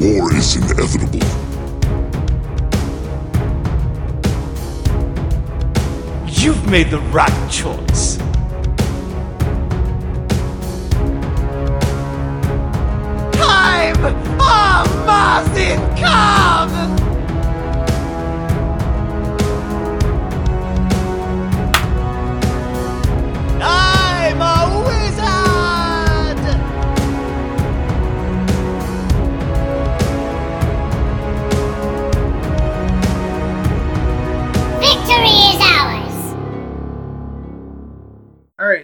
War is inevitable. You've made the right choice. Time of Martin come!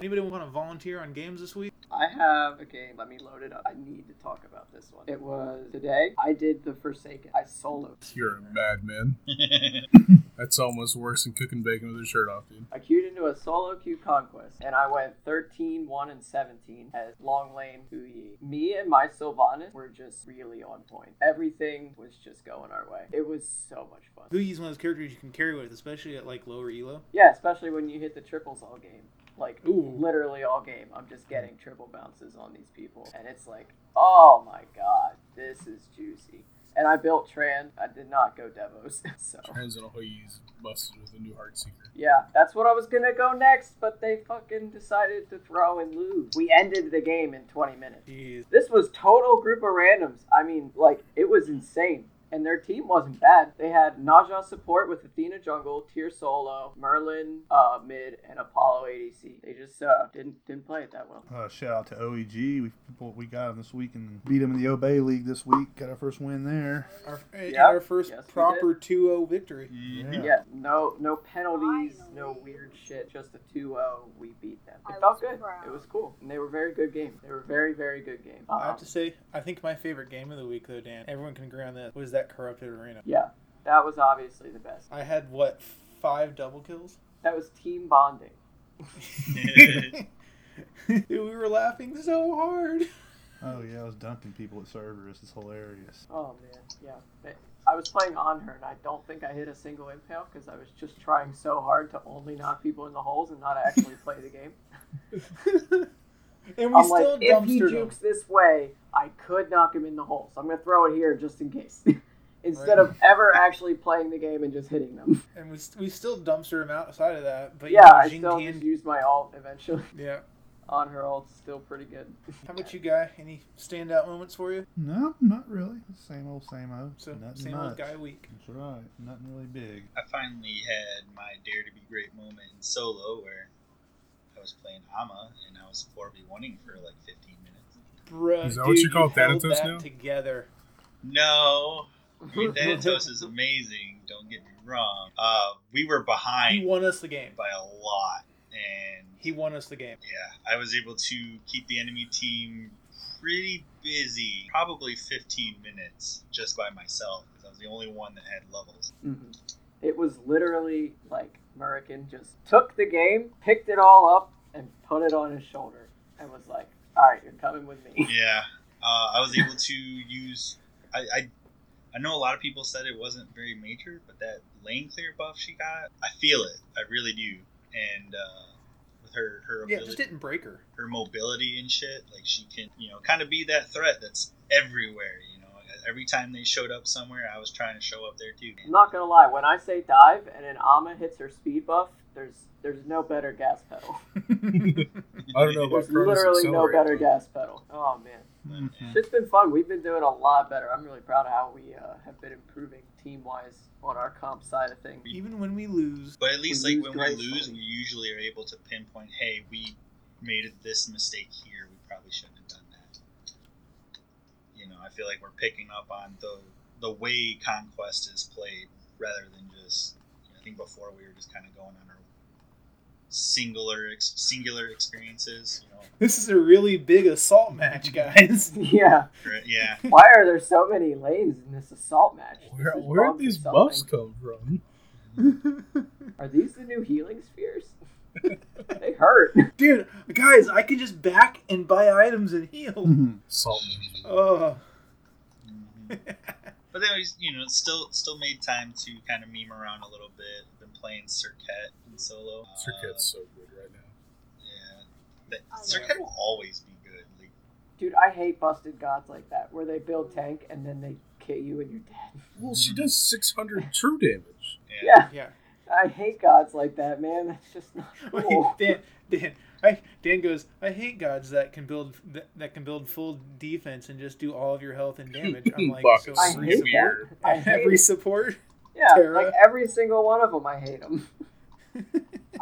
Anybody want to volunteer on games this week? I have a game. Let me load it up. I need to talk about this one. It was today. I did the Forsaken. I soloed. You're a madman. That's almost worse than cooking bacon with your shirt off, dude. I queued into a solo queue conquest, and I went 13, 1, and 17 as Long Lane Hou Yi. Me and my Sylvanus were just really on point. Everything was just going our way. It was so much fun. Hou Yi's one of those characters you can carry with, especially at like lower elo. Yeah, especially when you hit the triples all game. Like, Ooh. literally all game. I'm just getting triple bounces on these people. And it's like, oh my god, this is juicy. And I built Tran. I did not go Devos. so, Trans and he's busted with a new Heartseeker. yeah, that's what I was gonna go next, but they fucking decided to throw and lose. We ended the game in 20 minutes. Jeez. This was total group of randoms. I mean, like, it was insane. And their team wasn't bad. They had Naja support with Athena jungle, Tyr solo, Merlin uh, mid, and Apollo ADC. They just uh, didn't didn't play it that well. Uh, shout out to OEG. We people we got him this week and beat him in the Obey League this week. Got our first win there. Our, Yeah, our first yes, proper 2-0 victory. Yeah. Yeah, no no penalties, no weird shit. Just a 2-0. We beat them. It I felt good. proud. It was cool. And they were very good game. They were very very good game. I have to say, I think my favorite game of the week, though, Dan, everyone can agree on this, was that Corrupted Arena. yeah, that was obviously the best. I had, what, five double kills? That was team bonding. we were laughing so hard. Oh yeah, I was dunking people at servers. It's hilarious. Oh man, yeah. They- I was playing on her, and I don't think I hit a single impale because I was just trying so hard to only knock people in the holes and not actually play the game. and we I'm still like, if he dumpstered them. jukes this way, I could knock him in the hole. So I'm gonna throw it here just in case, instead Right. of ever actually playing the game and just hitting them. And we, we still dumpster him outside of that. But yeah, you know, I Jing still Tian- just used my alt eventually. Yeah. On her ult's still pretty good. How about you, guy? Any standout moments for you? No, not really. Same old, same old. So, Nothing same old guy week. That's right. Nothing really big. I finally had my Dare to Be Great moment in solo where I was playing Ama and I was 4v1ing for like 15 minutes. Bruh, Is that dude, what you call held Thanatos that now? Together. No, I mean, Thanatos is amazing, don't get me wrong. Uh, we were behind. He won us the game. by a lot, and He won us the game. yeah, I was able to keep the enemy team pretty busy, probably 15 minutes just by myself because I was the only one that had levels. Mhm. It was literally like Murican just took the game, picked it all up, and put it on his shoulder, and was like, "All right, you're coming with me." Yeah, uh, I was able to use. I, I I know a lot of people said it wasn't very major, but that lane clear buff she got, I feel it. I really do. And uh, with her her Yeah, just didn't break her. her mobility and shit, like she can you know kind of be that threat that's everywhere. You know, every time they showed up somewhere, I was trying to show up there too. I'm not gonna lie, when I say dive and an Ama hits her speed buff, there's there's no better gas pedal. I don't know There's literally no better gas pedal. Oh man, shit's been fun. We've been doing a lot better. I'm really proud of how we uh, have been improving team wise on our comp side of things. Even when we lose, But at least We like when we lose, we usually are able to pinpoint, hey, we made this mistake here. We probably shouldn't have done that. You know, I feel like we're picking up on the the way conquest is played rather than just. You know, I think before we were just kind of going on our singular ex- singular experiences. You know, this is a really big assault match, guys. yeah. right? yeah. Why are there so many lanes in this assault match? Where, where did these or buffs something. come from? Are these the new healing spheres? they hurt. Dude, guys, I can just back and buy items and heal. Mhm. Salt ninja. Oh, Mhm. But then you know, still still made time to kind of meme around a little bit. Been playing Serqet in solo. Uh, Serqet's so good right now. Yeah, but I love Serqet will always be good. Like Dude, I hate busted gods like that, where they build tank and then they kill you and you're dead. Well, she does 600 true damage. Yeah, Yeah. I hate gods like that, man. That's just not Wait. Dan, Dan, I, Dan goes. I hate gods that can build that, that can build full defense and just do all of your health and damage. I'm like, so I every, hate so that. I hate every it. support. Yeah, Terra. like every single one of them, I hate them.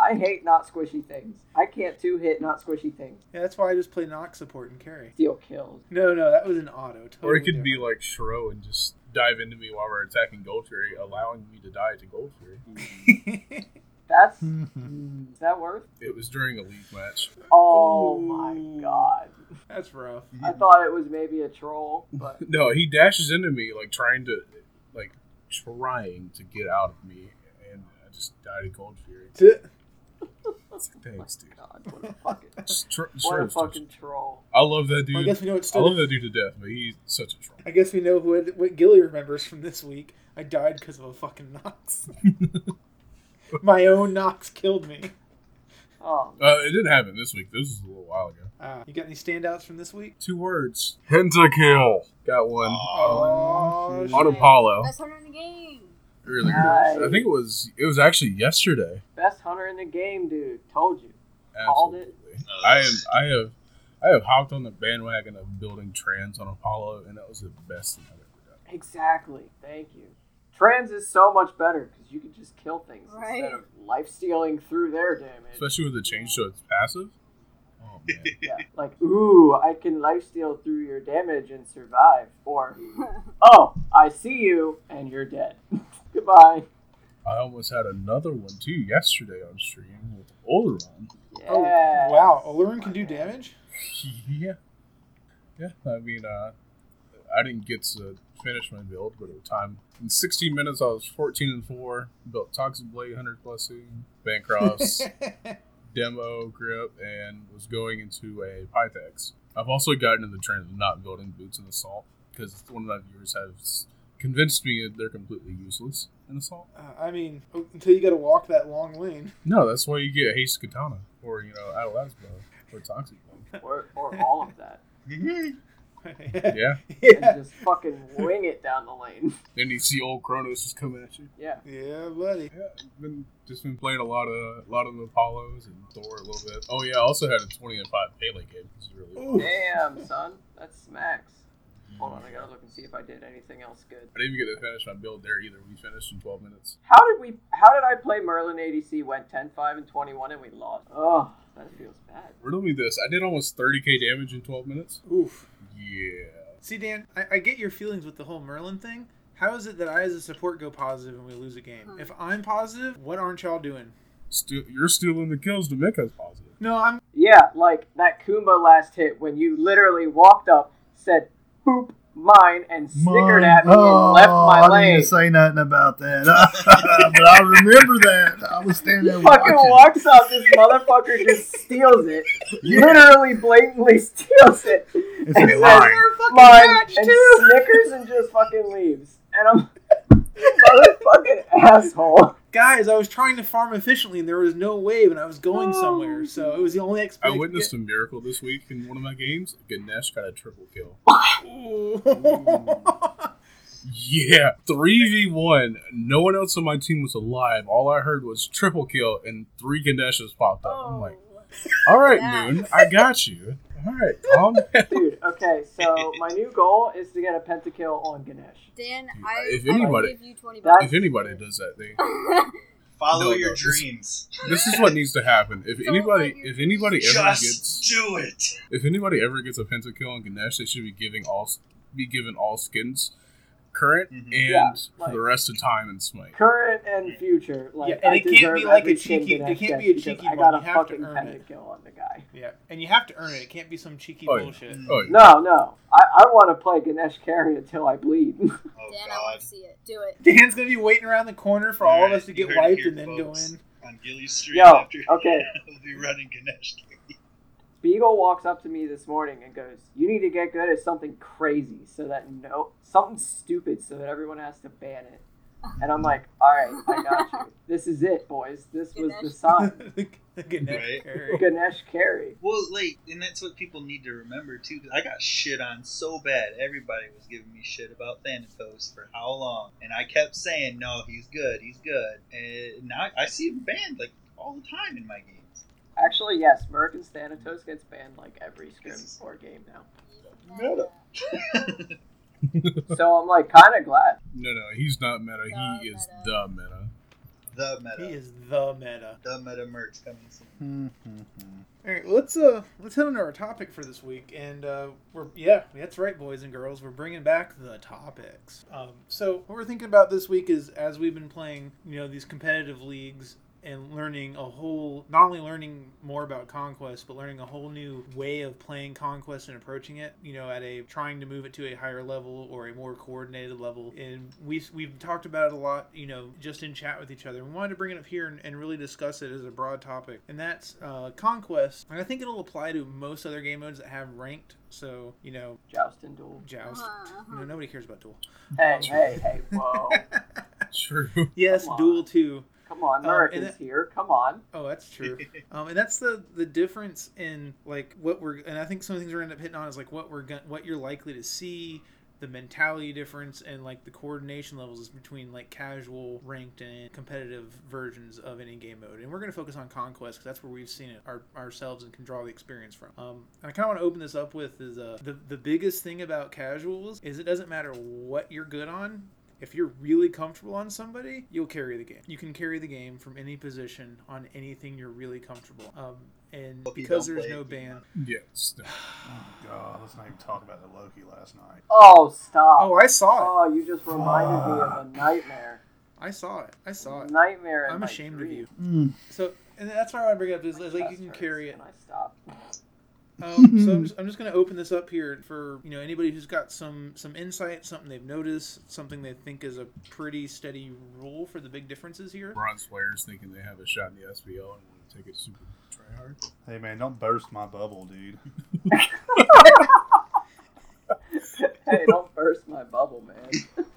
I hate not squishy things. I can't two hit not squishy things. Yeah, that's why I just play Nox support and carry. Steal kills. No, no, that was an auto. Totally Or it could be like Shiro and just dive into me while we're attacking Gold Fury, allowing me to die to Gold Fury. Mm-hmm. That's mm, is that worth? It was during a league match. Oh Ooh. my god! that's rough. I thought it was maybe a troll, but No, he dashes into me like trying to, like trying to get out of me, and I just died to Gold Fury. Thanks, dude. God, what a fucking Just what a Shiro's fucking troll. I love that Well, I dude. guess we know what I stood. love that dude to death, but he's such a troll. I guess we know what what Gilly remembers from this week. I died because of a fucking Nox. My own Nox killed me. Oh, Uh, it didn't happen this week. This was a little while ago. Uh, you got any standouts from this week? Two words. Pentakill. Got one. Oh, On Apollo. Best hunter in the game. Really Nice. good. I think it was. It was actually yesterday. best hunter in the game, dude. Told you. Called it. Absolutely. I am. I have. I have hopped on the bandwagon of building trans on Apollo, and that was the best thing I've ever done. Exactly. Thank you. Trans is so much better because you can just kill things Right. instead of life stealing through their damage. Especially with the change to its passive. Oh man. Yeah, like ooh, I can life steal through your damage and survive, or oh, I see you and you're dead. Goodbye. I almost had another one too yesterday on stream with Olorun. Yeah. Oh, wow. Olorun can do damage? Yeah. Yeah. I mean, uh, I didn't get to finish my build, but at the time, in 16 minutes, I was 14 and 4. Built Toxic Blade, 100 blessing, Bancrofts, demo grip, and was going into a Pythex. I've also gotten into the trend of not building boots in Assault because one of my viewers has convinced me that they're completely useless in Assault. Uh, I mean, until you got to walk that long lane. No, that's why you get Haste Katana or, you know, Outlast Bow or Toxic Blade. Or, or all of that. Yeah. yeah. And just fucking wing it down the lane. Then you see old Kronos just coming at you. Yeah. Yeah, buddy. Yeah, I've been just been playing a lot of a lot of Apollos and Thor a little bit. Oh yeah, I also had a twenty and five Pele game, which is really. Ooh. Damn, son. That's smacks. Hold on, I gotta look and see if I did anything else good. I didn't even get to finish my build there either. We finished in twelve minutes. How did we? How did I play Merlin ADC? Went 10, 5, and 21, and we lost. Oh, that feels bad. Riddle me this: I did almost thirty k damage in twelve minutes. Oof. Yeah. See, Dan, I, I get your feelings with the whole Merlin thing. How is it that I, as a support, go positive and we lose a game? Hmm. If I'm positive, what aren't y'all doing? Still, you're stealing the kills to make us positive. No, I'm. Yeah, like that Kumba last hit when you literally walked up, said "boop, mine," and snickered Mine. at me Oh, and left my I lane. I didn't say nothing about that, but I remember that. I was standing there Fucking watching. walks up, this motherfucker just steals it. Literally, blatantly steals it. It's and a says, line. mine, and snickers and just fucking leaves. And I'm, motherfucking asshole. Guys, I was trying to farm efficiently and there was no wave and I was going oh. somewhere, so it was the only I witnessed a miracle this week in one of my games. Ganesh got a triple kill. Yeah, three v one. No one else on my team was alive. All I heard was triple kill, and three Ganeshas popped up. I'm like, oh. all right, Yeah. Moon, I got you. All right, calm down. Dude, okay, so my new goal is to get a pentakill on Ganesh. Dan, I, If I will anybody- give you 20 bucks. If anybody does that, they Follow No, your no, dreams. this is what needs to happen. If Don't anybody, if anybody ever Just gets, do it. if anybody ever gets a pentakill on Ganesh, they should be giving all be given all skins, current Mhm. and Yeah, for the rest of time and smite. Current and future. Like, Yeah, and I it can't be like a cheeky- it can't be a cheeky I got a You have to fucking earn it. pentakill on the guy. yeah, and you have to earn it. It can't be some cheeky Oh, yeah. bullshit. Oh, yeah. No, no. I, I want to play Ganesh carry until I bleed. Oh Dan, I want to see it. Do it. Dan's gonna be waiting around the corner for all of us to get wiped and then folks. go in. On Gilly's street. Yo, after okay. we'll be running Ganesh. Beagle walks up to me this morning and goes, "You need to get good at something crazy, so that no something stupid, so that everyone has to ban it." And I'm like, all right, I got you. This is it, boys. This was the Ganesh. sign. Ganesh Right. Carey. Ganesh Carey. Well, like, and that's what people need to remember too. 'cause I got shit on so bad. Everybody was giving me shit about Thanatos for how long, and I kept saying, "No, he's good. He's good." And now I see him banned like all the time in my games. Actually, yes, Merkin's Thanatos gets banned like every Scrim 4 game now. Meta. So I'm like kind of glad. No, no, he's not meta. The he is meta. the meta. the meta. He is the meta. the meta merch coming soon. All right, let's uh let's head on to our topic for this week, and uh, we're yeah, that's right, boys and girls, we're bringing back the topics. Um, so what we're thinking about this week is as we've been playing, you know, these competitive leagues and learning a whole, not only learning more about conquest, but learning a whole new way of playing conquest and approaching it. You know, at a trying to move it to a higher level or a more coordinated level. And we we've talked about it a lot, you know, just in chat with each other. We wanted to bring it up here and, and really discuss it as a broad topic, and that's uh, conquest. And I think it'll apply to most other game modes that have ranked. So you know, Joust and Duel. joust. Uh-huh, You know, nobody cares about duel. Hey, hey, hey, whoa. True. yes, duel too. Come on, Um, Americans and that- here. Come on. Oh, that's true. um, and that's the the difference in like what we're and I think some of the things we're gonna end up hitting on is like what we're going what you're likely to see, the mentality difference, and like the coordination levels between like casual, ranked, and competitive versions of any game mode. And we're gonna focus on conquest because that's where we've seen it our, ourselves and can draw the experience from. Um, and I kind of want to open this up with is uh, the the biggest thing about casuals is it doesn't matter what you're good on if you're really comfortable on somebody, you'll carry the game. You can carry the game from any position on anything you're really comfortable. Um, and Hope you because there's no ban. Yes. no. Oh god, let's not even talk about the Loki last night. Oh, stop. Oh, I saw it. Oh, you just reminded me of a nightmare. I saw it. I saw it. Nightmare. I'm my ashamed of you. Mm. So, and that's why I want to bring it up is, is like you can carry it. Can I stop? Um, so I'm just, I'm just going to open this up here for you know anybody who's got some some insight, something they've noticed, something they think is a pretty steady rule for the big differences here. Bronze players thinking they have a shot in the SPL and want to take it super try hard. Hey man, don't burst my bubble, dude. hey, don't burst my bubble, man.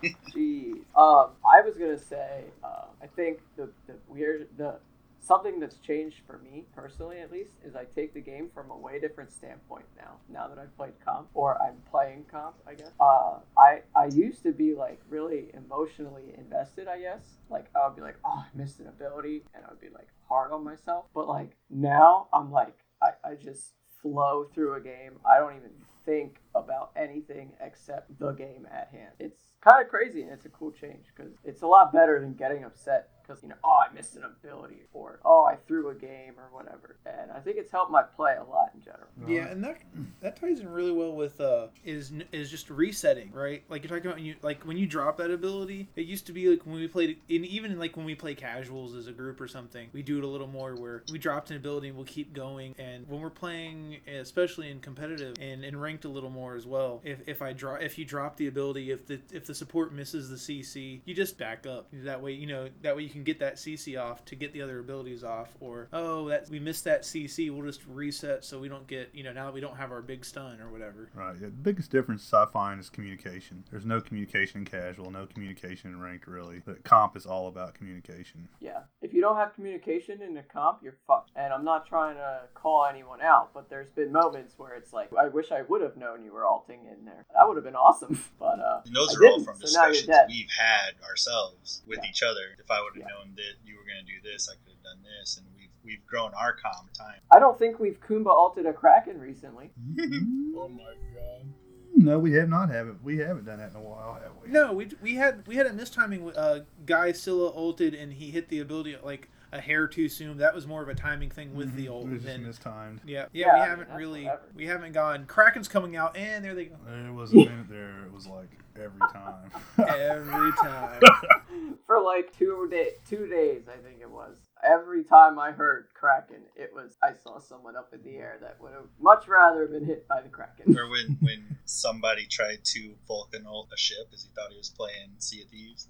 Jeez. Um, I was gonna say, uh, I think the the weird the something that's changed for me personally, at least, is I take the game from a way different standpoint now. Now that I've played comp, or I'm playing comp, I guess. Uh, I I used to be like really emotionally invested. I guess like I would be like, oh, I missed an ability, and I would be like hard on myself. But like now, I'm like, I I just flow through a game. I don't even think about anything except the game at hand. It's kind of crazy and it's a cool change because it's a lot better than getting upset because, you know, oh, I missed an ability or oh, I threw a game or whatever. And I think it's helped my play a lot in general. Yeah, and that that ties in really well with uh is is just resetting, right? Like you're talking about when you like when you drop that ability. It used to be like when we played, and even like when we play casuals as a group or something, we do it a little more where we dropped an ability and we'll keep going. And when we're playing, especially in competitive and, and ranked a little more as well, if, if I draw if you drop the ability, if the if the support misses the CC, you just back up. That way, you know that way you can get that CC off to get the other abilities off. Or oh, that we missed that CC, we'll just reset so we don't get you know now that we don't have our big stun or whatever. Right. Yeah, the biggest difference I find is communication. There's no communication in casual, no communication in ranked really. But comp is all about communication. Yeah. If you don't have communication in a comp, you're fucked. And I'm not trying to call anyone out, but there's been moments where it's like, I wish I would have known you were alting in there. That would have been awesome. But uh, And those I are all didn't, from so now discussions we've had ourselves with Yeah. each other. If I would have Yeah. Known that you were going to do this, I could have done this, and we've we've grown our calm time. I don't think we've Kumba alted a Kraken recently. Oh my god. No, we have not have it. We haven't done that in a while, have we? No, we, we had we had a mistiming. Uh, Guy Scylla ulted and he hit the ability like a hair too soon. That was more of a timing thing with the Mhm. ult It was just than mistimed. yeah, yeah. Yeah, I we mean, haven't that's really whatever. we haven't gone. Kraken's coming out and there they go There was a minute there. It was like every time. every time. For like two day, two days, I think it was. Every time I heard Kraken, it was I saw someone up in the air that would have much rather been hit by the Kraken. or when when somebody tried to Vulcan ult a ship as he thought he was playing Sea of Thieves.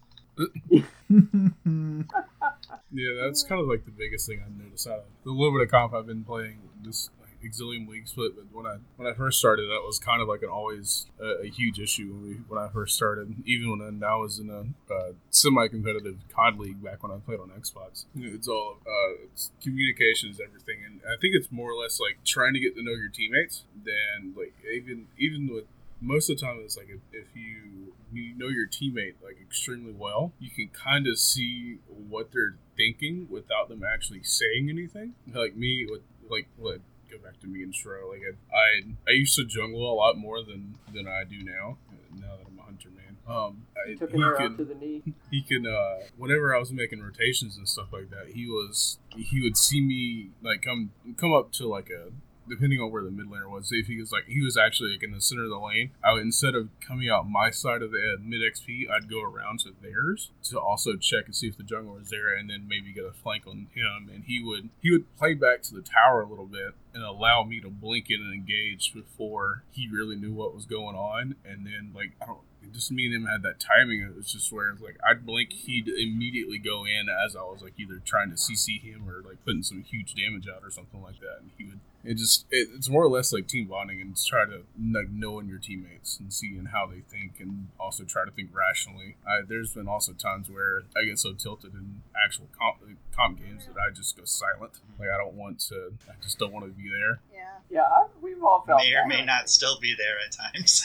Yeah, that's kind of like the biggest thing I've noticed out of the little bit of comp I've been playing this like Exilium League split, but when I when I first started, that was kind of like an always a, huge issue when, we, when I first started. Even when I was in a uh, semi-competitive COD league back when I played on Xbox, it's all uh, it's communication is everything, and I think it's more or less like trying to get to know your teammates than like even even with most of the time it's like if, if you you know your teammate like extremely well you can kind of see what they're thinking without them actually saying anything like me with like what go back to me and Shro like I, I I used to jungle a lot more than than I do now now that I'm a hunter man um I, Took he can- to the knee. he can uh whenever I was making rotations and stuff like that, he was he would see me like come come up to like a depending on where the mid laner was, if he was like he was actually like in the center of the lane, I would instead of coming out my side of the uh, mid XP, I'd go around to theirs to also check and see if the jungle was there and then maybe get a flank on him and he would he would play back to the tower a little bit and allow me to blink in and engage before he really knew what was going on and then like I don't just me and him had that timing. It was just where like I'd blink, he'd immediately go in as I was like either trying to CC him or like putting some huge damage out or something like that, and he would. It just it, it's more or less like team bonding and just try to like knowing your teammates and seeing how they think and also try to think rationally. I, there's been also times where I get so tilted in actual comp, comp games that I just go silent. Mm-hmm. Like I don't want to. I just don't want to be there. Yeah. Yeah, I, we've all felt May or that. may not still be there at times.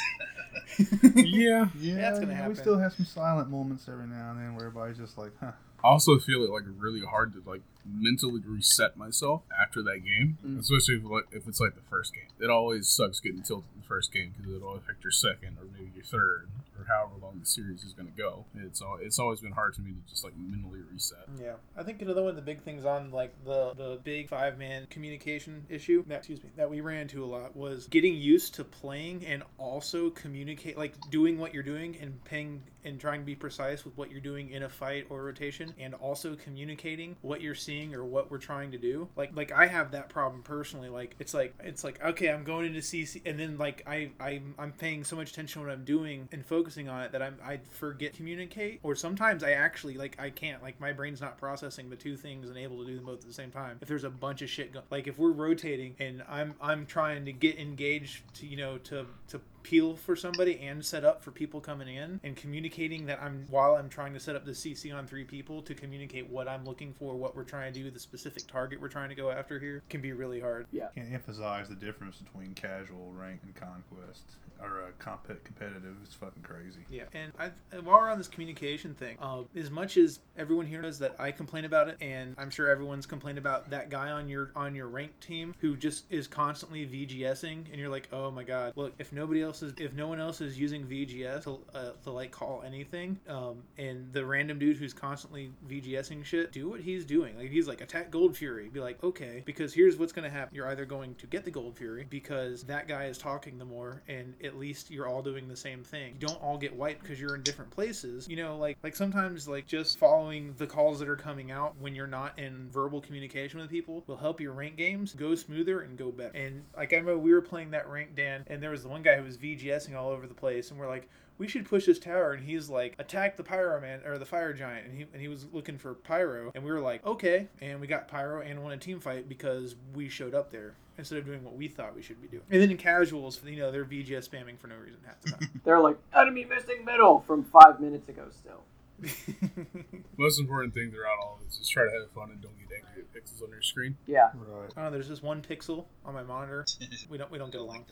yeah. Yeah, That's gonna happen. We still have some silent moments every now and then where everybody's just like, huh. I also feel it like really hard to like mentally reset myself after that game, Mm. especially if, like, if it's like the first game. It always sucks getting tilted in the first game because it'll affect your second or maybe your third or however long the series is going to go. It's all it's always been hard to me to just like mentally reset. Yeah, I think another one of the big things on like the the big five man communication issue that excuse me that we ran into a lot was getting used to playing and also communicate like doing what you're doing and paying and trying to be precise with what you're doing in a fight or rotation and also communicating what you're seeing or what we're trying to do. Like like I have that problem personally. Like it's like it's like okay, I'm going into CC and then like I I I'm paying so much attention to what I'm doing and focusing on it that I'm I forget communicate or sometimes I actually like I can't like my brain's not processing the two things and able to do them both at the same time. If there's a bunch of shit go- like if we're rotating and I'm I'm trying to get engaged to you know to to peel for somebody and set up for people coming in and communicating that I'm while I'm trying to set up the CC on three people to communicate what I'm looking for, what we're trying to do, the specific target we're trying to go after here can be really hard. Yeah. Can't emphasize the difference between casual, rank, and conquest. Or uh, comp- competitive. It's fucking crazy. Yeah, and I, while we're on this communication thing, uh, as much as everyone here knows that I complain about it, and I'm sure everyone's complained about that guy on your on your ranked team who just is constantly VGSing, and you're like, oh my god, look, if nobody else is, if no one else is using VGS to, uh, to like call anything, um, and the random dude who's constantly VGSing shit, do what he's doing. Like he's like attack Gold Fury, be like, okay, because here's what's gonna happen. You're either going to get the Gold Fury because that guy is talking the more, and at least you're all doing the same thing. You don't all get wiped because you're in different places. You know, like like sometimes like just following the calls that are coming out when you're not in verbal communication with people will help your rank games go smoother and go better. And like I remember we were playing that rank Dan, and there was the one guy who was VGSing all over the place, and we're like. We should push this tower, and he's like, attack the pyro man or the fire giant, and he and he was looking for pyro, and we were like, okay, and we got pyro and won a team fight because we showed up there instead of doing what we thought we should be doing. And then in casuals, you know, they're VGS spamming for no reason half the time. They're like, enemy missing middle from five minutes ago still. Most important thing throughout all of this is try to have fun and don't get angry at pixels on your screen. Yeah. Right. Oh, there's just one pixel on my monitor. We don't we don't get don't along.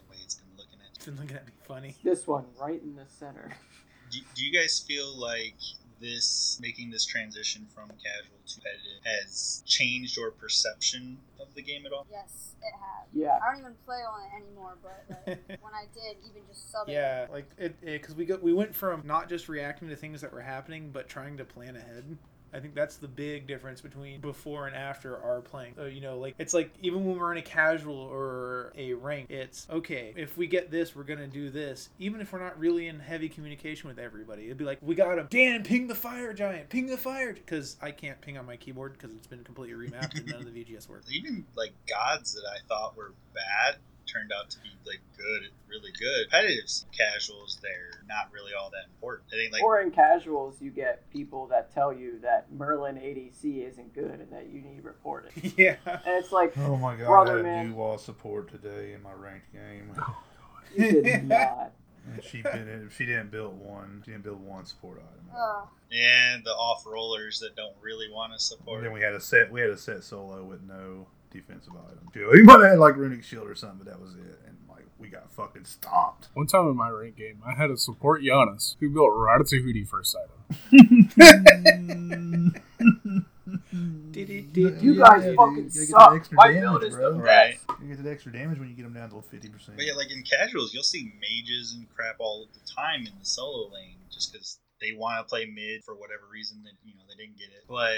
Been looking at. It's been looking at me funny. This one right in the center. Do, do you guys feel like this making this transition from casual to competitive has changed your perception of the game at all? Yes, it has. Yeah. I don't even play on it anymore, but like, when I did, even just subbing. Yeah, like it because we got we went from not just reacting to things that were happening, but trying to plan ahead. I think that's the big difference between before and after our playing. So, you know, like it's like even when we're in a casual or a rank, it's okay. If we get this, we're gonna do this. Even if we're not really in heavy communication with everybody, it'd be like we got him. Dan, ping the fire giant, ping the fire, because I can't ping on my keyboard because it's been completely remapped and none of the VGS work. Even like gods that I thought were bad turned out to be like good, really good. Competitive casuals, they're not really all that important. I think like or in casuals, you get people that tell you that Merlin ADC isn't good and that you need to report it. yeah. And it's like, Oh my god, Brother, I had man. Nu Wa support today in my ranked game. you did not. And she didn't she didn't build one she didn't build one support item. Ugh. and the off rollers that don't really want to And support. then we had a set we had a set solo with no defensive item. Too. He might have had like runic shield or something, but that was it. And like we got fucking stomped. One time in my rank game, I had a support Giannis who built Ratatouille first item. You guys fucking suck. My build is the Right. best. You get the extra damage when you get them down to fifty percent. But yeah, like in casuals, you'll see mages and crap all the time in the solo lane just because they want to play mid for whatever reason that you know they didn't get it. But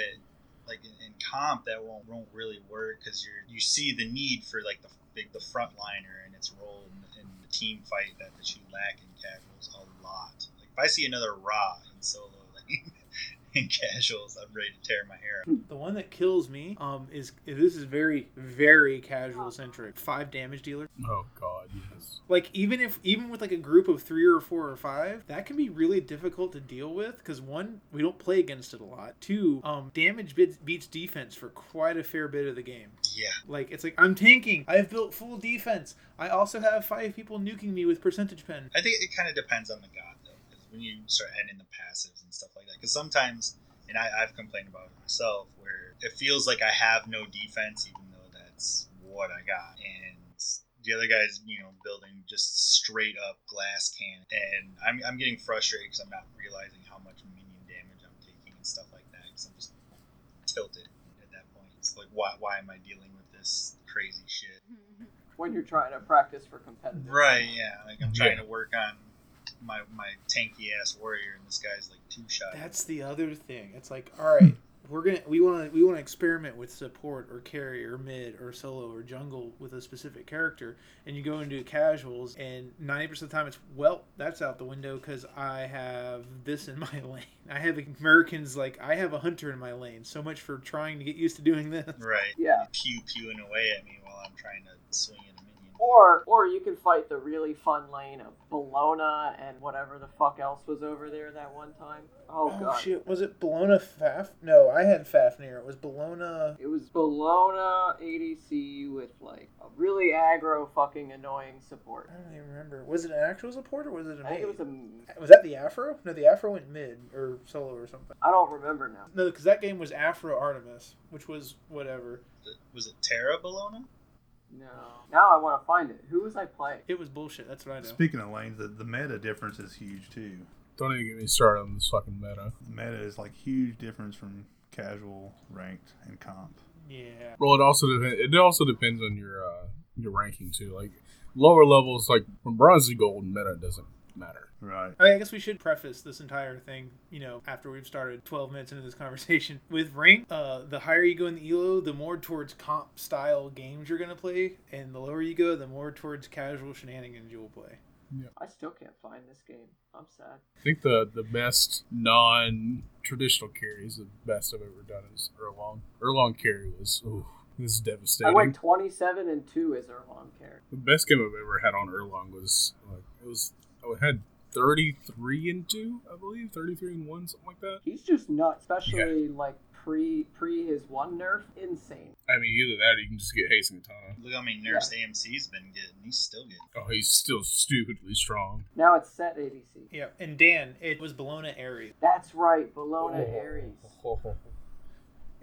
like in, in comp, that won't won't really work because you're you see the need for like the big the frontliner and its role in, in the team fight that, that you lack in casuals a lot. Like if I see another Ra in solo. In casuals, I'm ready to tear my hair out. The one that kills me um is this is very very casual centric. Five damage dealer. oh god, yes. Like even if even with like a group of three or four or five, that can be really difficult to deal with because one we don't play against it a lot. Two, um, damage beats, beats defense for quite a fair bit of the game. Yeah, Like it's like I'm tanking. I've built full defense. I also have five people nuking me with percentage pen. I think it kind of depends on the god though, because when you start heading the passives and stuff like that, because sometimes, and I, I've complained about it myself, where it feels like I have no defense, even though that's what I got, and the other guy's you know building just straight up glass can, and I'm, I'm getting frustrated because I'm not realizing how much minion damage I'm taking and stuff like that, because I'm just tilted at that point. It's like why why am I dealing with this crazy shit? When you're trying to practice for competitive. Right, yeah. Like I'm trying to work on my my tanky ass warrior, and this guy's like two shot. That's the other thing. It's like, all right, we're gonna we want to we want to experiment with support or carry or mid or solo or jungle with a specific character, and you go into casuals, and ninety percent of the time it's well, that's out the window because I have this in my lane. I have Americans like I have a hunter in my lane. So much for trying to get used to doing this. Right. Yeah. Pew pewing away at me while I'm trying to swing at a minion. Or or you can fight the really fun lane of Bellona and whatever the fuck else was over there that one time. Oh, Oh, god. shit! Was it Bellona Faf? No, I had Fafnir. It was Bellona. It was Bellona ADC with like a really aggro fucking annoying support. I don't even remember. Was it an actual support or was it a I think it was main? a Was that the Afro? No, the Afro went mid or solo or something. I don't remember now. No, because that game was Afro Artemis, which was whatever. Was it Terra Bellona? No. Now I want to find it. Who was I playing? It was bullshit. That's what I know. Speaking of lanes, the, the meta difference is huge too. Don't even get me started on this fucking meta. The meta is like huge difference from casual, ranked, and comp. Yeah. Well, it also depends. It also depends on your uh, your ranking too. Like lower levels, like from bronze to gold, meta doesn't matter. Right. I guess we should preface this entire thing, you know, after we've started 12 minutes into this conversation. With rank, uh, the higher you go in the elo, the more towards comp style games you're going to play. And the lower you go, the more towards casual shenanigans you'll play. Yeah. I still can't find this game. I'm sad. I think the the best non traditional carry is the best I've ever done is Erlang. Erlang carry was ooh, this is devastating. I went 27 and 2 as Erlang carry. the best game I've ever had on Erlang was like it was I had thirty three and two, I believe, thirty three and one, something like that. He's just nuts, especially like pre pre his one nerf. Insane. I mean, either that or you can just get Hasten Katana. Look how many nerfs AMC's been getting. He's still getting. Oh, he's still stupidly strong. Now it's Set ADC. Yeah. And Dan, it was Bellona Ares. That's right, Bellona Ares.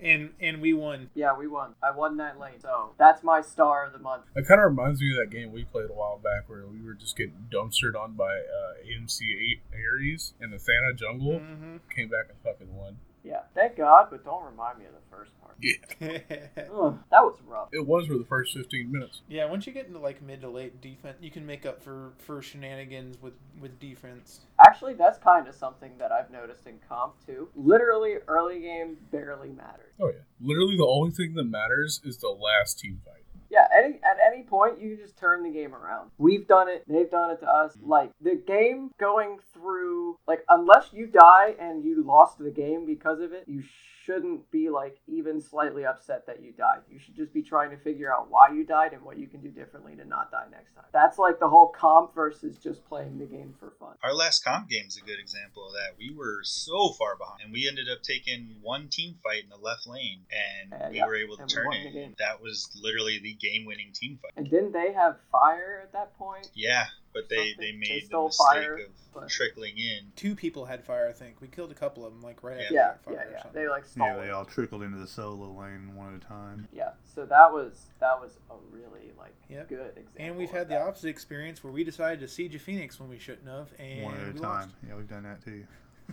And and we won. Yeah, we won. I won that lane. So that's my star of the month. It kind of reminds me of that game we played a while back where we were just getting dumpstered on by uh, AMC 8 Ares and the Thana jungle. Mm-hmm. Came back and fucking won. Yeah, thank God, but don't remind me of the first part. Yeah. Ugh, that was rough. It was for the first 15 minutes. yeah, once you get into like mid to late defense, you can make up for, for shenanigans with, with defense. Actually, that's kind of something that I've noticed in comp too. Literally, early game barely matters. Oh, yeah. Literally, the only thing that matters is the last team fight. Yeah, any at any point you can just turn the game around. We've done it, they've done it to us. Like the game going through like unless you die and you lost the game because of it, you shouldn't be like even slightly upset that you died. You should just be trying to figure out why you died and what you can do differently to not die next time. That's like the whole comp versus just playing the game for fun. Our last comp game is a good example of that. We were so far behind, and we ended up taking one team fight in the left lane, and Uh, we yeah, were able to and turn it. That was literally the game-winning team fight. And didn't they have fire at that point? Yeah, but they Something. they They made the mistake fire, of but- trickling in. Two people had fire, I think. We killed a couple of them, like right after Yeah, that fire yeah, or yeah. something. They like stole Yeah, they all trickled into the solo lane one at a time. Yeah, so that was that was a really like Yep. good example. And we've of had the that. opposite experience where we decided to siege a phoenix when we shouldn't have, and one at a time. lost. Yeah, we've done that too.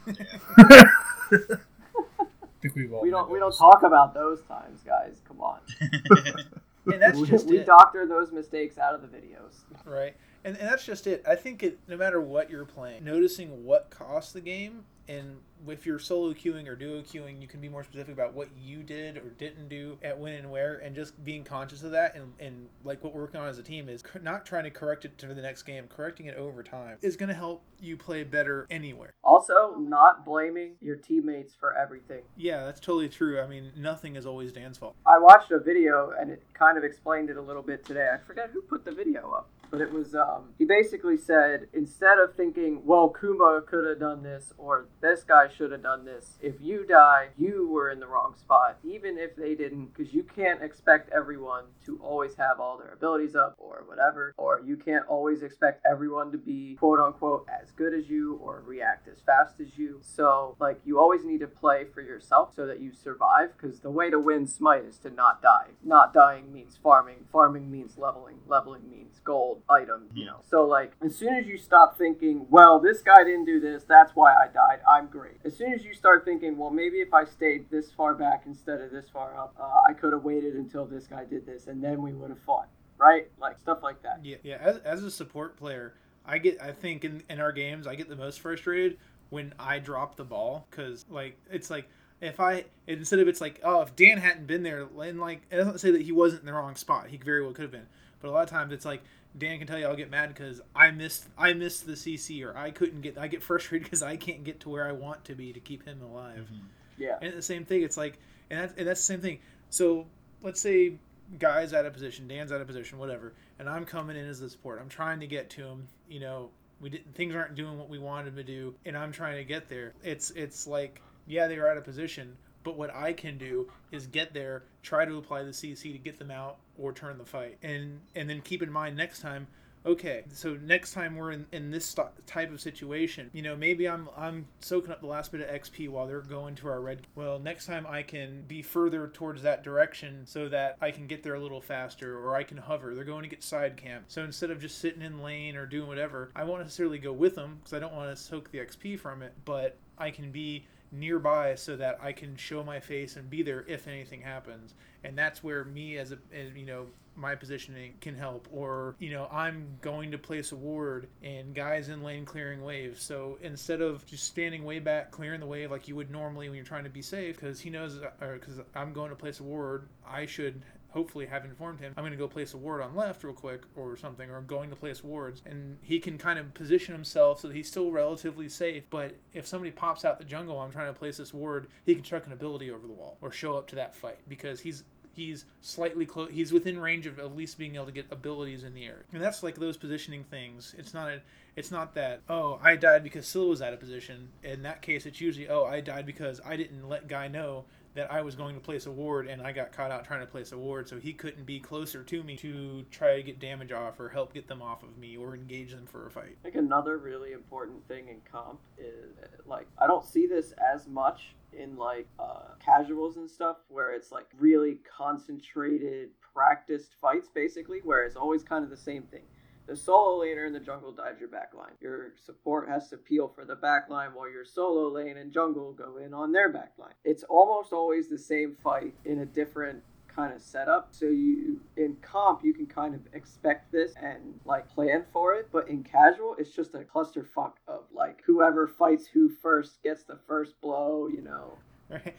I think we've all We don't we don't talk about those times, guys. Come on. And that's we, just we it. doctor those mistakes out of the videos. Right. And, and that's just it. I think it no matter what you're playing, noticing what costs the game and if you're solo queuing or duo queuing, you can be more specific about what you did or didn't do at when and where and just being conscious of that and, and like what we're working on as a team is not trying to correct it to the next game, correcting it over time is going to help you play better anywhere. Also, not blaming your teammates for everything. Yeah, that's totally true. I mean, nothing is always Dan's fault. I watched a video and it kind of explained it a little bit today. I forget who put the video up, but it was um, he basically said instead of thinking, well, Kuma could have done this or this guy should have done this, if you die, you were in the wrong spot, even if they didn't, because you can't expect everyone to always have all their abilities up or whatever, or you can't always expect everyone to be quote unquote as good as you or react as fast as you. So, like, you always need to play for yourself so that you survive, because the way to win Smite is to not die. Not dying means farming, farming means leveling, leveling means gold, item, you know. So, like, as soon as you stop thinking, well, this guy didn't do this, that's why I died, I'm great. As soon as you start thinking, well, maybe if I stayed this far back instead of this far up, uh, I could have waited until this guy did this, and then we would have fought, right? Like, stuff like that. Yeah, yeah. As, as a support player, I get. I think in, in our games, I get the most frustrated when I drop the ball because like it's like if I instead of it's like oh if Dan hadn't been there and like it doesn't say that he wasn't in the wrong spot. He very well could have been. But a lot of times it's like Dan can tell you I'll get mad because I missed I missed the CC or I couldn't get I get frustrated because I can't get to where I want to be to keep him alive. Mm-hmm. Yeah. And the same thing, it's like, and that's, and that's the same thing. So let's say guy's out of position, Dan's out of position, whatever, and I'm coming in as the support. I'm trying to get to him. You know, we didn't things aren't doing what we wanted to do, and I'm trying to get there. It's it's like yeah, they were out of position, but what I can do is get there, try to apply the CC to get them out or turn the fight, and and then keep in mind next time okay so next time we're in, in this st- type of situation you know maybe i'm i'm soaking up the last bit of xp while they're going to our red well next time i can be further towards that direction so that i can get there a little faster or i can hover. They're going to get side camp. So instead of just sitting in lane or doing whatever i won't necessarily go with them because i don't want to soak the xp from it but i can be nearby so that I can show my face and be there if anything happens. And that's where me as a as, you know my positioning can help or you know I'm going to place a ward and guys in lane clearing waves so instead of just standing way back clearing the wave like you would normally when you're trying to be safe because he knows uh, or because I'm going to place a ward I should hopefully have informed him I'm going to go place a ward on left real quick or something or going to place wards. And he can kind of position himself so that he's still relatively safe but if somebody pops out the jungle I'm trying to place this ward he can chuck an ability over the wall or show up to that fight because he's he's slightly close he's within range of at least being able to get abilities in the air. And that's like those positioning things. It's not a it's not that oh i died because Syl was out of position. In that case it's usually oh i died because i didn't let guy know that I was going to place a ward and I got caught out trying to place a ward, so he couldn't be closer to me to try to get damage off or help get them off of me or engage them for a fight. I think another really important thing in comp is like I don't see this as much in like uh, casuals and stuff where it's like really concentrated practiced fights basically where it's always kind of the same thing the solo laner in the jungle dives your backline. Your support has to peel for the backline while your solo lane and jungle go in on their backline. It's almost always the same fight in a different kind of setup. So you in comp you can kind of expect this and like plan for it, but in casual it's just a clusterfuck of like whoever fights who first gets the first blow, you know.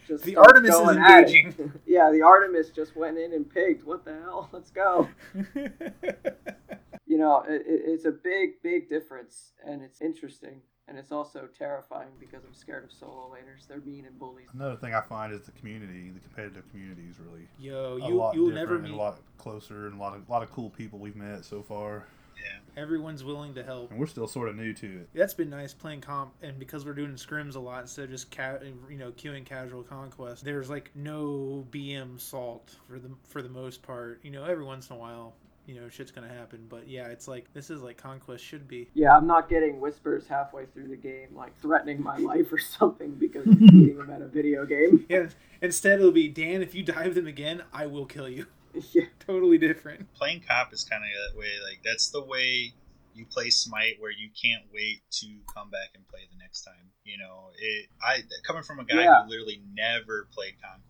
Just the Artemis is engaging. yeah, the Artemis just went in and pigged. What the hell? Let's go. you know, it, it- it's a big, big difference, and it's interesting. and it's also terrifying because I'm scared of solo laners. They're mean and bullies. Another thing I find is the community, the competitive community is really Yo, a you lot you'll different never meet. a lot closer and a lot of a lot of cool people we've met so far, Yeah. Everyone's willing to help. and we're still sort of new to it. That's been nice playing comp, and because we're doing scrims a lot instead of just ca- you know queuing casual conquest. There's like no BM salt for the for the most part. You know, every once in a while, you know, shit's gonna happen. But yeah, it's like this is like conquest should be. Yeah, I'm not getting whispers halfway through the game, like threatening my life or something because I'm beating them at a video game. Yeah, instead it'll be Dan. If you dive them again, I will kill you. yeah. Totally different. Playing cop is kind of that way. Like that's the way you play Smite, where you can't wait to come back and play the next time. You know, it. I coming from a guy Yeah. who literally never played Conquest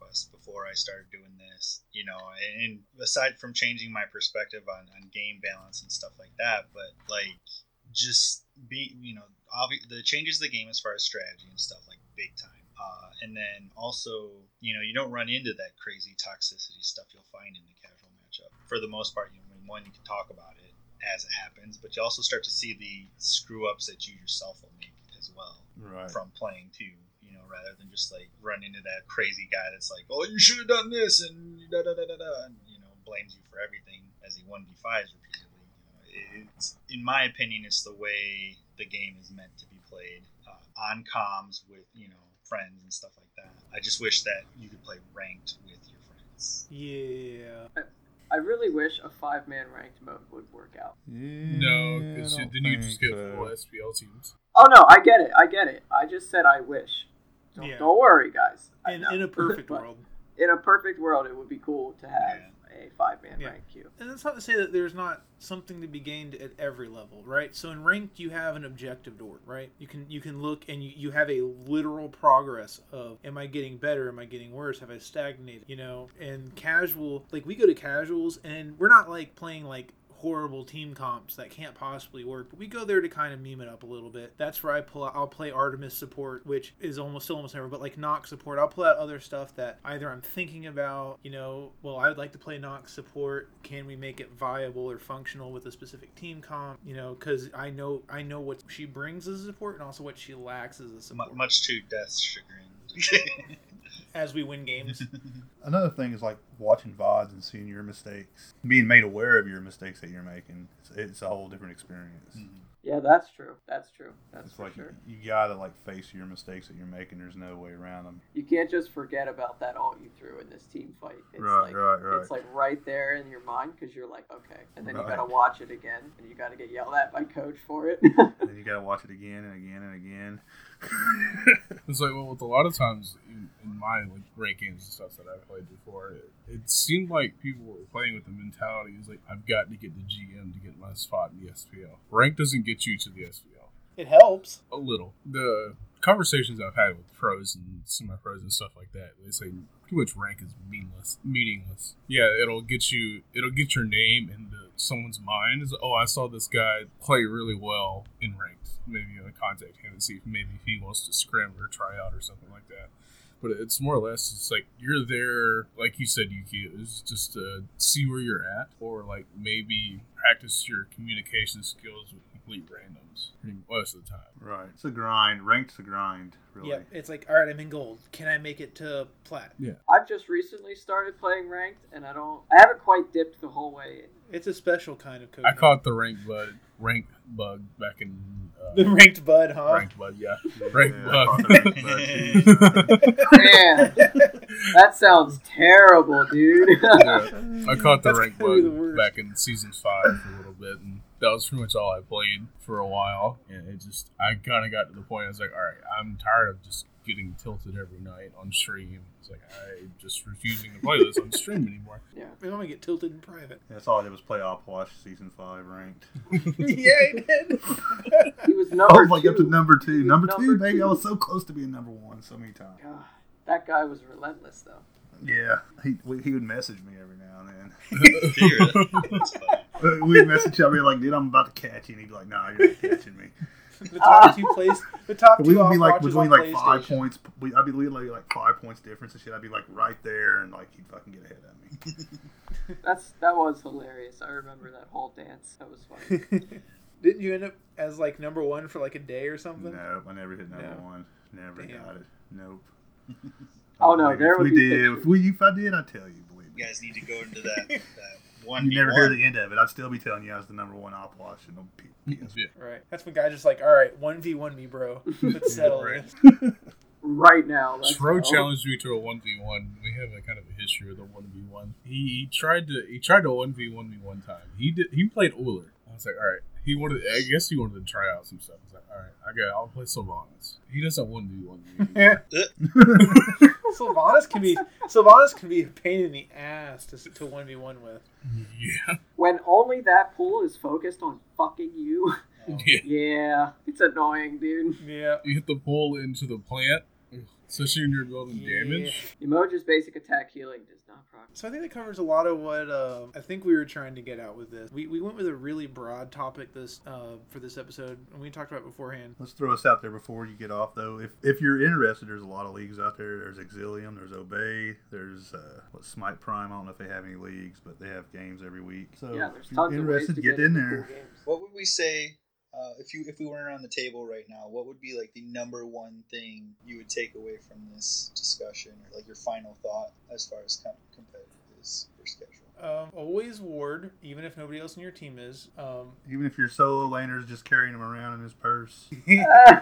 before I started doing this. You know, and aside from changing my perspective on on game balance and stuff like that, but like just be you know obvi- the changes the game as far as strategy and stuff like big time uh, and then also you know you don't run into that crazy toxicity stuff you'll find in the casual matchup for the most part you know, I mean, one you can talk about it as it happens but you also start to see the screw ups that you yourself will make as well Right. from playing too rather than just like run into that crazy guy that's like oh you should have done this and da da da da da and you know blames you for everything as he 1v5s repeatedly you know, it's in my opinion it's the way the game is meant to be played uh, on comms with you know friends and stuff like that i just wish that you could play ranked with your friends Yeah. I really wish a five man ranked mode would work out. No, Yeah, because then you just get so. full SPL teams. Oh no, I get it. I get it. I just said I wish. Don't, Yeah. don't worry, guys. In, in a perfect world. In a perfect world, it would be cool to have a five man Yeah. rank queue. And that's not to say that there's not something to be gained at every level, right? So in ranked you have an objective door, right? You can you can look and you, you have a literal progress of am I getting better, am I getting worse, have I stagnated, you know? And casual like we go to casuals and we're not like playing like horrible team comps that can't possibly work but we go there to kind of meme it up a little bit. That's where i pull out i'll play artemis support which is almost still almost never but like nox support. I'll pull out other stuff that either i'm thinking about you know well i would like to play nox support. Can we make it viable or functional with a specific team comp? You know because i know i know what she brings as a support and also what she lacks as a support. much to death's chagrin as we win games Another thing is like watching VODs and seeing your mistakes, being made aware of your mistakes that you're making. It's, it's a whole different experience. Mm-hmm. Yeah, that's true. That's true. That's It's for like sure. you, you gotta like face your mistakes that you're making. There's no way around them. You can't just forget about that all you threw in this team fight. It's Right, like, right, right. It's like right there in your mind because you're like, okay, and then you gotta watch it again, and you gotta get yelled at by coach for it. then you gotta watch it again and again and again. It's like well, with a lot of times in, in my like rank games and stuff that I've played before, it, it seemed like people were playing with the mentality is like I've got to get the GM to get my spot in the SPL. Rank doesn't get you to the SPL. it helps A little. The conversations I've had with pros and semi-pros and stuff like that, they say pretty much rank is meaningless. Meaningless. Yeah, it'll get you. It'll get your name into someone's mind. Is oh, I saw this guy play really well in ranked. Maybe you want to contact him and see if maybe if he wants to scrim or try out or something like that. But it's more or less it's like you're there, like you said, Yuki. It's just to see where you're at, or like maybe practice your communication skills with complete randoms most of the time. Right. It's a grind. Ranked's a grind. Really. yeah it's like all right i'm in gold can i make it to plat Yeah. I've just recently started playing ranked, and I don't. I haven't quite dipped the whole way in. It's a special kind of code I caught the rank bud rank bug back in uh, the ranked bud huh ranked bud, yeah, rank Yeah, bug. the rank bug, Man, that sounds terrible, dude. Yeah. I caught the That's rank probably the bug back in season five for a little bit, and that was pretty much all I played for a while. And it just, I kind of got to the point. I was like, all right, I'm tired of just getting tilted every night on stream. It's like I'm just refusing to play this on stream anymore. yeah. i'm gonna get tilted in private That's all I did was play Opwash season five ranked. yeah he did He was I number was like two. up to number two. Number, number two, baby. I was so close to being number one so many times. God, that guy was relentless, though. Yeah. He he would message me every now and then. That's funny. We'd message each other like, dude, I'm about to catch you. And he'd be like, nah, you're not catching me. the top two plays the top we would be like Overwatches between on like five points. We, I'd be literally like five points difference and shit. I'd be like right there, and like he'd fucking get ahead of me. That's that was hilarious. I remember that whole dance. That was funny. Didn't you end up as like number one for like a day or something? Nope, I never hit number No. one. Never Damn. got it. Nope. Oh, no, Believe there if would we be did. pictures. If we, if I did, I'd tell you. Believe me. You guys need to go into that that one. You never hear the end of it. I'd still be telling you I was the number one Opwash and no PS. Yeah. Right. That's when guys just like, all right, one v one me, bro. Let's settle Right. this. Right now. let's Tro challenged me to a one v one. We have a kind of a history of the one v one. He, he tried to he tried to one v one me one time. He did he played Ullr. I was like, all right. He wanted I guess he wanted to try out some stuff. I was like, all right, I got I'll play Sylvanus. He doesn't one v one me. Sylvanus can be Sylvanus can be a pain in the ass to to one v one with. Yeah, When only that pool is focused on fucking you. yeah. yeah, it's annoying, dude. Yeah. You hit the pole into the plant, especially when you're building damage. Emoji's basic attack healing does not proc. So I think that covers a lot of what uh, I think we were trying to get out with this. We, we went with a really broad topic this uh, for this episode, and we talked about it beforehand. Let's throw us out there before you get off, though. If if you're interested, there's a lot of leagues out there. There's Exilium, there's Obey, there's uh, what Smite Prime. I don't know if they have any leagues, but they have games every week. So Yeah, if you're tons of ways interested, to get, get in into there. cool. What would we say uh, if you if we weren't on the table right now? What would be like the number one thing you would take away from this discussion, or like your final thought as far as com- competitive is for schedule? Um, always ward, even if nobody else in your team is. Um, Even if your solo laner's just carrying him around in his purse. I,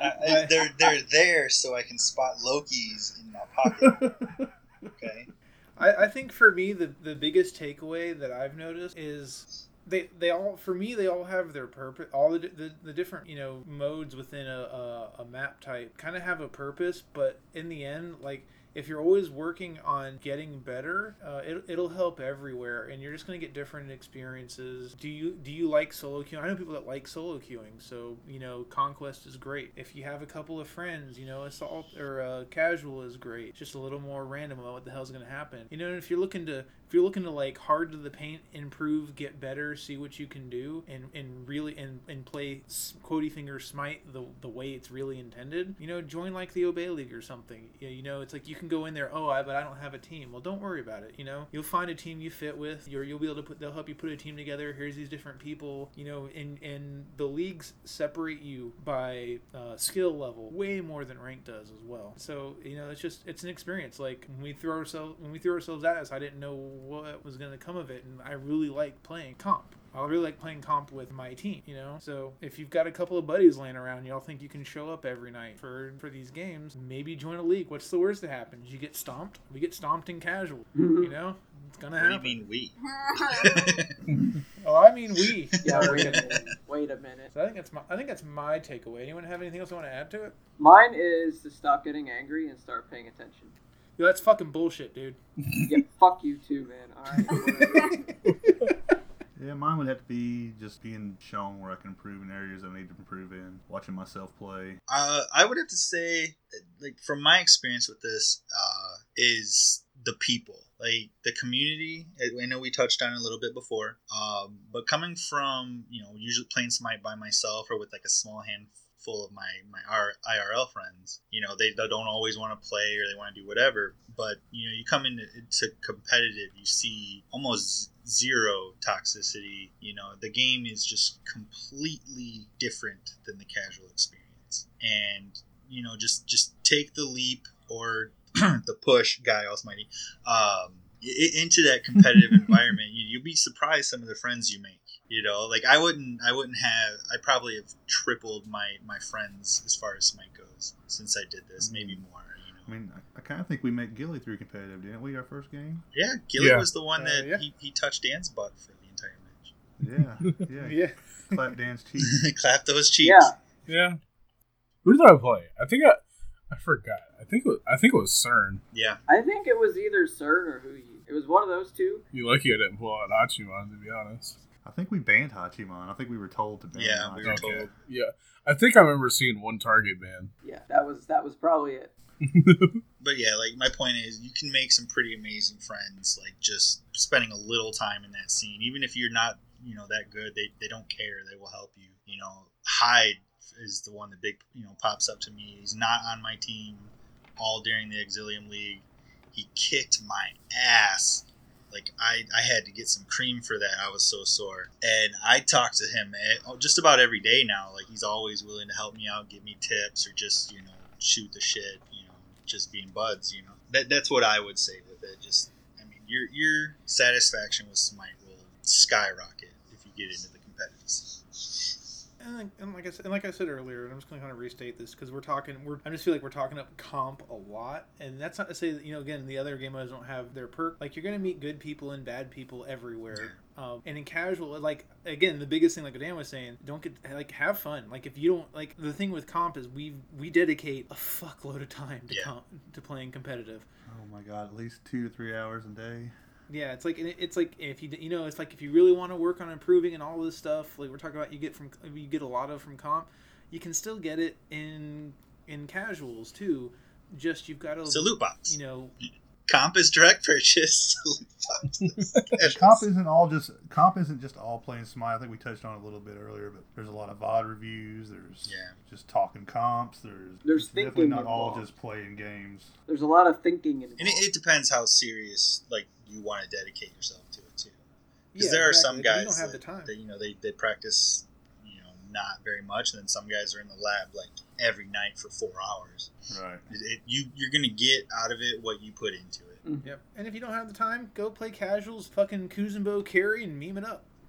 I, they're they're there so I can spot Loki's in my pocket. Okay. I, I think for me the the biggest takeaway that I've noticed is they they all for me they all have their purpose all the the, the different you know modes within a, a, a map type kind of have a purpose but in the end like if you're always working on getting better uh, it, it'll help everywhere and you're just going to get different experiences. Do you do you like solo queuing? I know people that like solo queuing so you know conquest is great. If you have a couple of friends you know assault or uh, casual is great. Just a little more random about what the hell's going to happen. You know if you're looking to if you're looking to like hard to the paint improve get better see what you can do and and really and, and play quotey finger smite the, the way it's really intended you know join like the obey league or something. You know, it's like you can go in there oh I, but i don't have a team. Well don't worry about it you know? You'll find a team you fit with you're, you'll be able to put they'll help you put a team together here's these different people you know and and the leagues separate you by uh, skill level way more than rank does as well. So you know it's just it's an experience. Like when we throw ourselves when we threw ourselves at us, i didn't know what was going to come of it and i really like playing comp I really like playing comp with my team, you know. So if you've got a couple of buddies laying around, y'all think you can show up every night for for these games. Maybe join a league. What's the worst that happens? You get stomped. We get stomped in casual. You know, it's gonna What do you happen. mean we? Oh, I mean we. Yeah, So wait a minute. Wait a minute. I think that's my I think that's my takeaway. Anyone have anything else they want to add to it? Mine is to stop getting angry and start paying attention. Yo, that's fucking bullshit, dude. Yeah, fuck you too, man. All right. Yeah, mine would have to be just being shown where I can improve in areas I need to improve in, watching myself play. Uh, I would have to say, like from my experience with this, uh, is the people, like the community. I I know we touched on it a little bit before, um, but coming from you know usually playing Smite by myself or with like a small handful of my my R- IRL friends, you know they, they don't always want to play or they want to do whatever. But you know you come into competitive, you see almost zero toxicity. You know the game is just completely different than the casual experience, and you know just just take the leap or the push, guy almighty, um, into that competitive environment. You, you'll be surprised some of the friends you make. You know, like I wouldn't, I wouldn't have, I probably have tripled my my friends as far as Smite goes since I did this, maybe more. You know, I mean, I, I kind of think we met Gilly through competitive, didn't we? Our first game. yeah, Gilly Yeah. was the one Uh, that yeah. he, he touched Dan's butt for the entire match. Yeah, yeah. Yeah. Clap dance cheek. Clap those cheeks. yeah. Yeah. Who did I play? I think I, I forgot. I think it was, I think it was Cern. yeah. I think it was either Cern or Hou Yi. It was one of those two. You're lucky I didn't pull out Hachiman, to be honest. I think we banned Hachiman. I think we were told to ban. Yeah, we were Hachiman. told. Yeah. I think I remember seeing one target ban. Yeah, that was that was probably it. But yeah, like my point is, you can make some pretty amazing friends, like just spending a little time in that scene. Even if you're not, you know, that good, they, they don't care. They will help you. You know, Hyde is the one that big, you know, pops up to me. He's not on my team all during the Exilium League. He kicked my ass Like I, I had to get some cream for that. I was so sore, and I talk to him eh, just about every day now. Like he's always willing to help me out, give me tips, or just you know shoot the shit. You know, just being buds. You know, that that's what I would say with it. Just I mean, your your satisfaction with Smite will skyrocket if you get into the competitive scene. And like, and like I said, and like I said earlier, and I'm just going to kind of restate this because we're talking. We're I just feel like we're talking up comp a lot, and that's not to say that you know again the other game modes don't have their perk. Like you're going to meet good people and bad people everywhere. Um, and in casual, like again, the biggest thing, like Dan was saying, don't get like have fun. Like if you don't like the thing with comp is we we dedicate a fuckload of time to Yeah. comp to playing competitive. Oh my god, at least two to three hours a day. Yeah, it's like it's like if you you know it's like if you really want to work on improving and all this stuff like we're talking about you get from you get a lot of from comp, you can still get it in in casuals too. Just you've got to It's a loot box. you know Comp is direct purchase. Loot box. comp isn't all just comp isn't just all playing smite. I think we touched on it a little bit earlier, but there's a lot of VOD reviews. There's Yeah. just talking comps. There's There's it's definitely thinking not all just playing games. There's a lot of thinking involved. And it, it depends how serious like you want to dedicate yourself to it too. Because Yeah, there are exactly. some guys don't have that, the time. that, you know they, they practice you know not very much, and then some guys are in the lab like every night for four hours. Right. It, it, you you're gonna get out of it what you put into it. Yep. And if you don't have the time, go play casuals, fucking Kuzenbo carry and meme it up.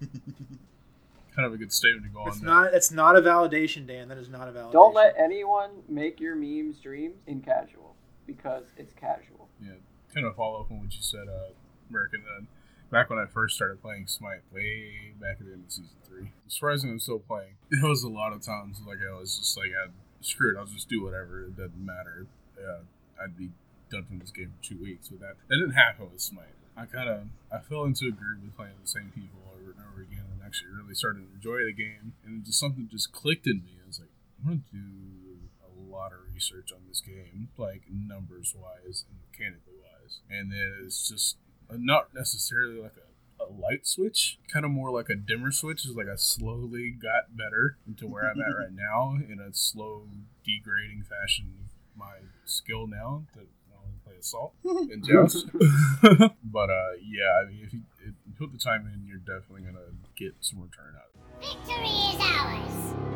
Kind of a good statement to go It's on. not. That's not a validation, Dan. That is not a validation. Don't let anyone make your memes dreams in casual because it's casual. Yeah, kind of follow up on what you said, uh, American. Then back when I first started playing Smite, way back at the end of season three, surprisingly, I'm still playing. It was a lot of times like I was just like, I screw it, I'll just do whatever. It doesn't matter. Yeah, I'd be done from this game for two weeks. But that that didn't happen with Smite. I kind of I fell into a groove with playing the same people over and over again, and actually really started to enjoy the game. And just something just clicked in me. I was like, I'm gonna do a lot of research on this game, like numbers wise and mechanically wise. And then it's just not necessarily like a, a light switch, kind of more like a dimmer switch. Is like I slowly got better into where I'm at right now in a slow degrading fashion. My skill now that I only play assault and joust. but uh, yeah, I mean, if you, if you put the time in, you're definitely gonna get some return out of it. Victory is ours.